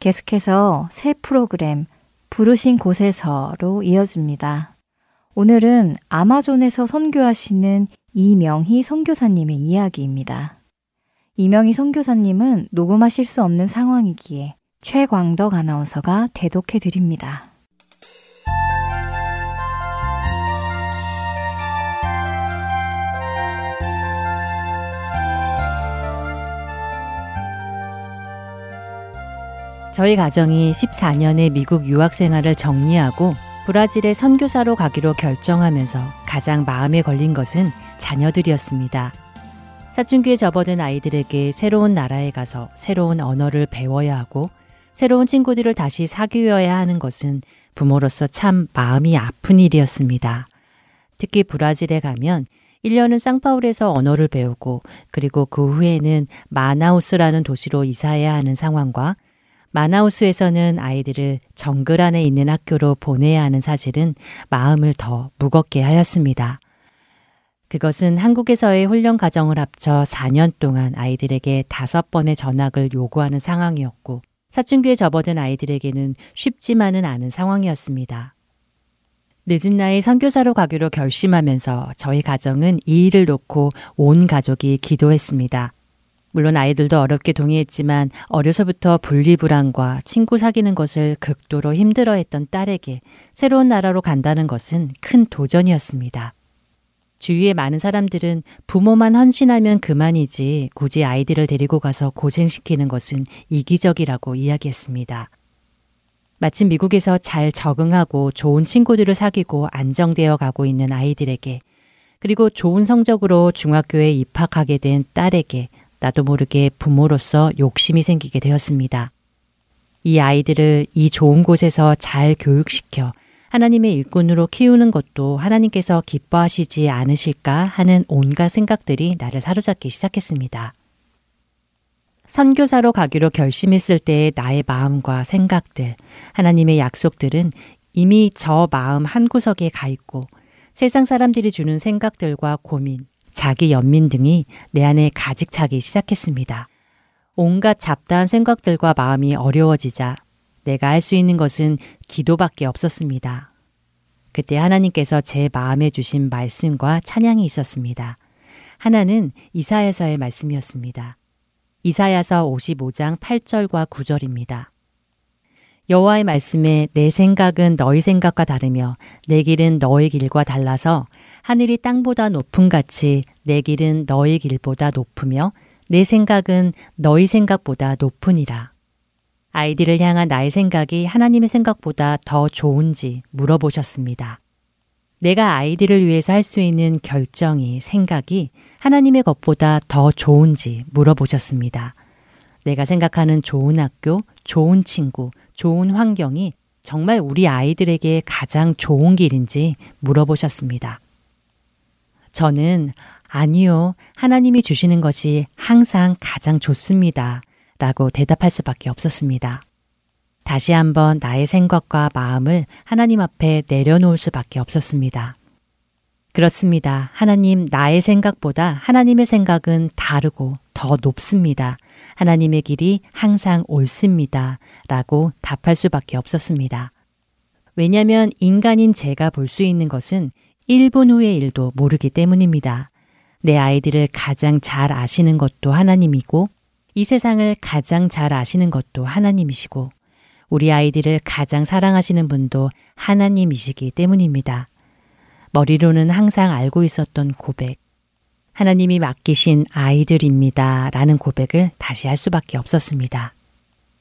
계속해서 새 프로그램 부르신 곳에서로 이어집니다. 오늘은 아마존에서 선교하시는 이명희 선교사님의 이야기입니다. 이명희 선교사님은 녹음하실 수 없는 상황이기에 최광덕 아나운서가 대독해 드립니다. 저희 가정이 14년의 미국 유학 생활을 정리하고 브라질에 선교사로 가기로 결정하면서 가장 마음에 걸린 것은 자녀들이었습니다. 사춘기에 접어든 아이들에게 새로운 나라에 가서 새로운 언어를 배워야 하고 새로운 친구들을 다시 사귀어야 하는 것은 부모로서 참 마음이 아픈 일이었습니다. 특히 브라질에 가면 1년은 쌍파울에서 언어를 배우고 그리고 그 후에는 마나우스라는 도시로 이사해야 하는 상황과 마나우스에서는 아이들을 정글 안에 있는 학교로 보내야 하는 사실은 마음을 더 무겁게 하였습니다. 그것은 한국에서의 훈련 과정을 합쳐 4년 동안 아이들에게 다섯 번의 전학을 요구하는 상황이었고 사춘기에 접어든 아이들에게는 쉽지만은 않은 상황이었습니다. 늦은 나이 선교사로 가기로 결심하면서 저희 가정은 이 일을 놓고 온 가족이 기도했습니다. 물론 아이들도 어렵게 동의했지만 어려서부터 분리불안과 친구 사귀는 것을 극도로 힘들어했던 딸에게 새로운 나라로 간다는 것은 큰 도전이었습니다. 주위의 많은 사람들은 부모만 헌신하면 그만이지 굳이 아이들을 데리고 가서 고생시키는 것은 이기적이라고 이야기했습니다. 마침 미국에서 잘 적응하고 좋은 친구들을 사귀고 안정되어 가고 있는 아이들에게 그리고 좋은 성적으로 중학교에 입학하게 된 딸에게 나도 모르게 부모로서 욕심이 생기게 되었습니다. 이 아이들을 이 좋은 곳에서 잘 교육시켜 하나님의 일꾼으로 키우는 것도 하나님께서 기뻐하시지 않으실까 하는 온갖 생각들이 나를 사로잡기 시작했습니다. 선교사로 가기로 결심했을 때의 나의 마음과 생각들, 하나님의 약속들은 이미 저 마음 한구석에 가 있고 세상 사람들이 주는 생각들과 고민, 자기 연민 등이 내 안에 가직 차기 시작했습니다. 온갖 잡다한 생각들과 마음이 어려워지자 내가 할 수 있는 것은 기도밖에 없었습니다. 그때 하나님께서 제 마음에 주신 말씀과 찬양이 있었습니다. 하나는 이사야서의 말씀이었습니다. 이사야서 55장 8절과 9절입니다. 여호와의 말씀에 내 생각은 너희 생각과 다르며 내 길은 너희 길과 달라서 하늘이 땅보다 높음 같이 내 길은 너희 길보다 높으며 내 생각은 너희 생각보다 높으니라. 아이들을 향한 나의 생각이 하나님의 생각보다 더 좋은지 물어보셨습니다. 내가 아이들을 위해서 할 수 있는 결정이, 생각이 하나님의 것보다 더 좋은지 물어보셨습니다. 내가 생각하는 좋은 학교, 좋은 친구, 좋은 환경이 정말 우리 아이들에게 가장 좋은 길인지 물어보셨습니다. 저는 아니요. 하나님이 주시는 것이 항상 가장 좋습니다. 라고 대답할 수밖에 없었습니다. 다시 한번 나의 생각과 마음을 하나님 앞에 내려놓을 수밖에 없었습니다. 그렇습니다. 하나님, 나의 생각보다 하나님의 생각은 다르고 더 높습니다. 하나님의 길이 항상 옳습니다. 라고 답할 수밖에 없었습니다. 왜냐하면 인간인 제가 볼 수 있는 것은 1분 후의 일도 모르기 때문입니다. 내 아이들을 가장 잘 아시는 것도 하나님이고 이 세상을 가장 잘 아시는 것도 하나님이시고 우리 아이들을 가장 사랑하시는 분도 하나님이시기 때문입니다. 머리로는 항상 알고 있었던 고백. 하나님이 맡기신 아이들입니다. 라는 고백을 다시 할 수밖에 없었습니다.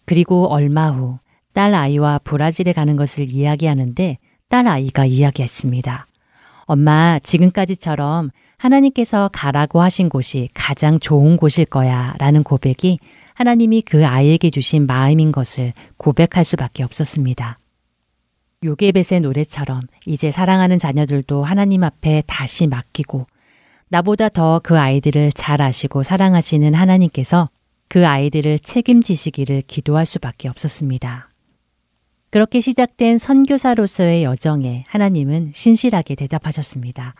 그리고 얼마 후 딸 아이와 브라질에 가는 것을 이야기하는데 딸 아이가 이야기했습니다. 엄마, 지금까지처럼 하나님께서 가라고 하신 곳이 가장 좋은 곳일 거야 라는 고백이 하나님이 그 아이에게 주신 마음인 것을 고백할 수밖에 없었습니다. 요게벳의 노래처럼 이제 사랑하는 자녀들도 하나님 앞에 다시 맡기고 나보다 더 그 아이들을 잘 아시고 사랑하시는 하나님께서 그 아이들을 책임지시기를 기도할 수밖에 없었습니다. 그렇게 시작된 선교사로서의 여정에 하나님은 신실하게 대답하셨습니다.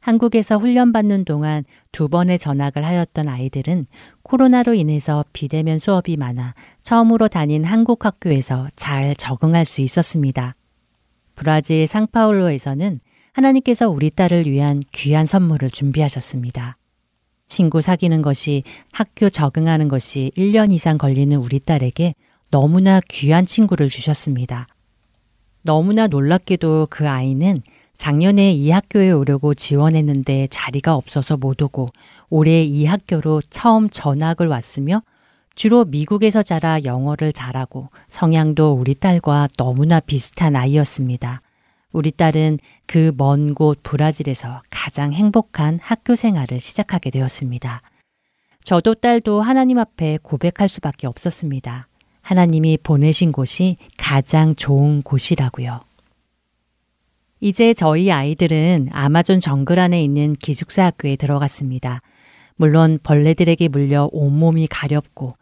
한국에서 훈련받는 동안 두 번의 전학을 하였던 아이들은 코로나로 인해서 비대면 수업이 많아 처음으로 다닌 한국 학교에서 잘 적응할 수 있었습니다. 브라질 상파울로에서는 하나님께서 우리 딸을 위한 귀한 선물을 준비하셨습니다. 친구 사귀는 것이 학교 적응하는 것이 1년 이상 걸리는 우리 딸에게 너무나 귀한 친구를 주셨습니다. 너무나 놀랍게도 그 아이는 작년에 이 학교에 오려고 지원했는데 자리가 없어서 못 오고 올해 이 학교로 처음 전학을 왔으며 주로 미국에서 자라 영어를 잘하고 성향도 우리 딸과 너무나 비슷한 아이였습니다. 우리 딸은 그 먼 곳 브라질에서 가장 행복한 학교 생활을 시작하게 되었습니다. 저도 딸도 하나님 앞에 고백할 수밖에 없었습니다. 하나님이 보내신 곳이 가장 좋은 곳이라고요. 이제 저희 아이들은 아마존 정글 안에 있는 기숙사 학교에 들어갔습니다. 물론 벌레들에게 물려 온몸이 가렵고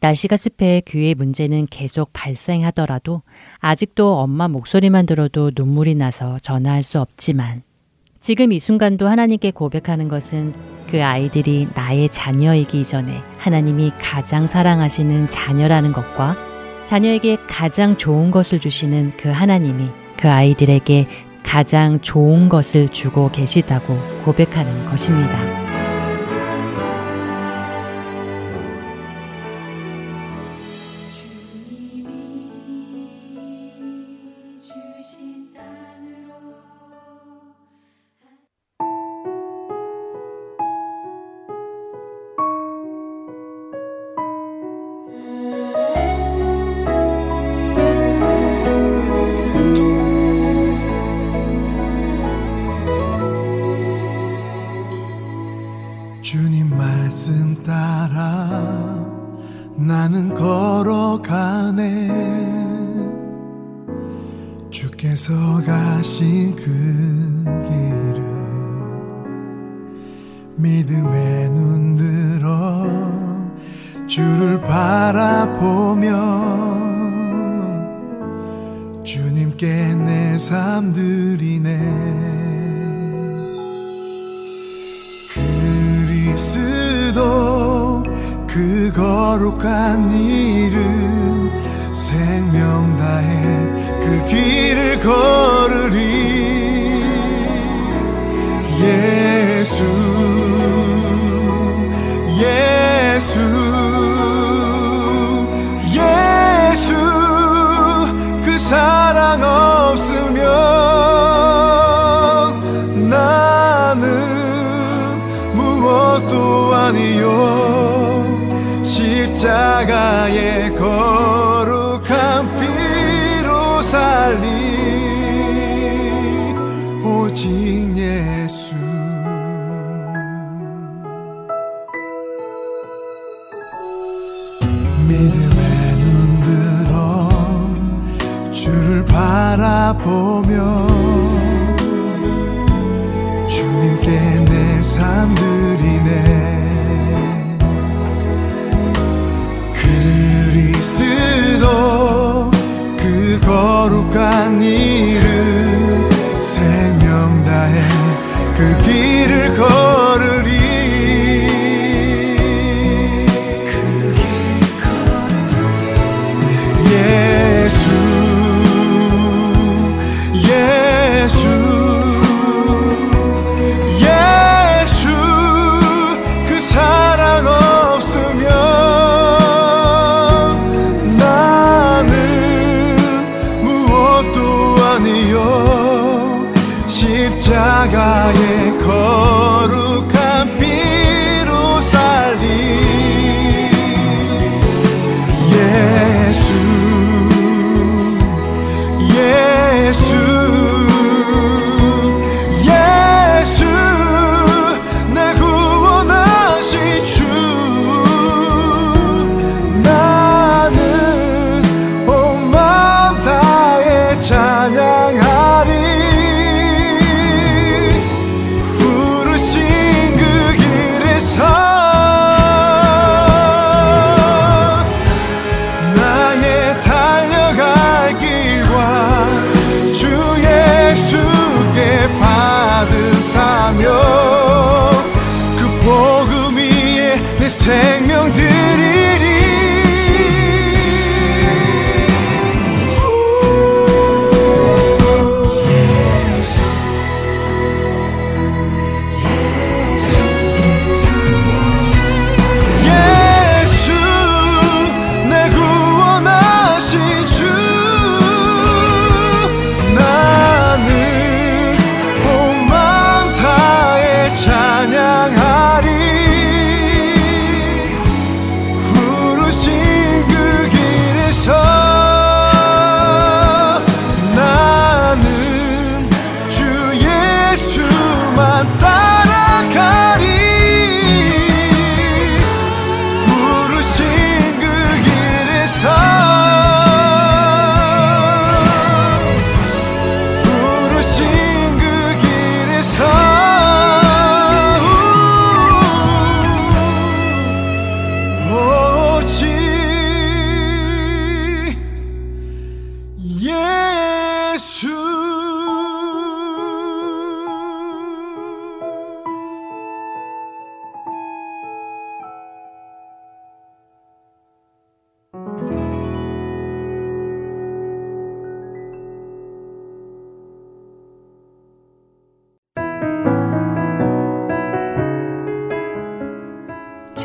날씨가 습해 귀의 문제는 계속 발생하더라도 아직도 엄마 목소리만 들어도 눈물이 나서 전화할 수 없지만 지금 이 순간도 하나님께 고백하는 것은 그 아이들이 나의 자녀이기 이전에 하나님이 가장 사랑하시는 자녀라는 것과 자녀에게 가장 좋은 것을 주시는 그 하나님이 그 아이들에게 가장 좋은 것을 주고 계시다고 고백하는 것입니다.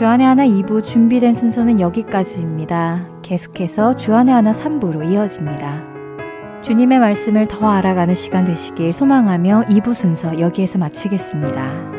주안의 하나 2부 준비된 순서는 여기까지입니다. 계속해서 주안의 하나 3부로 이어집니다. 주님의 말씀을 더 알아가는 시간 되시길 소망하며 2부 순서 여기에서 마치겠습니다.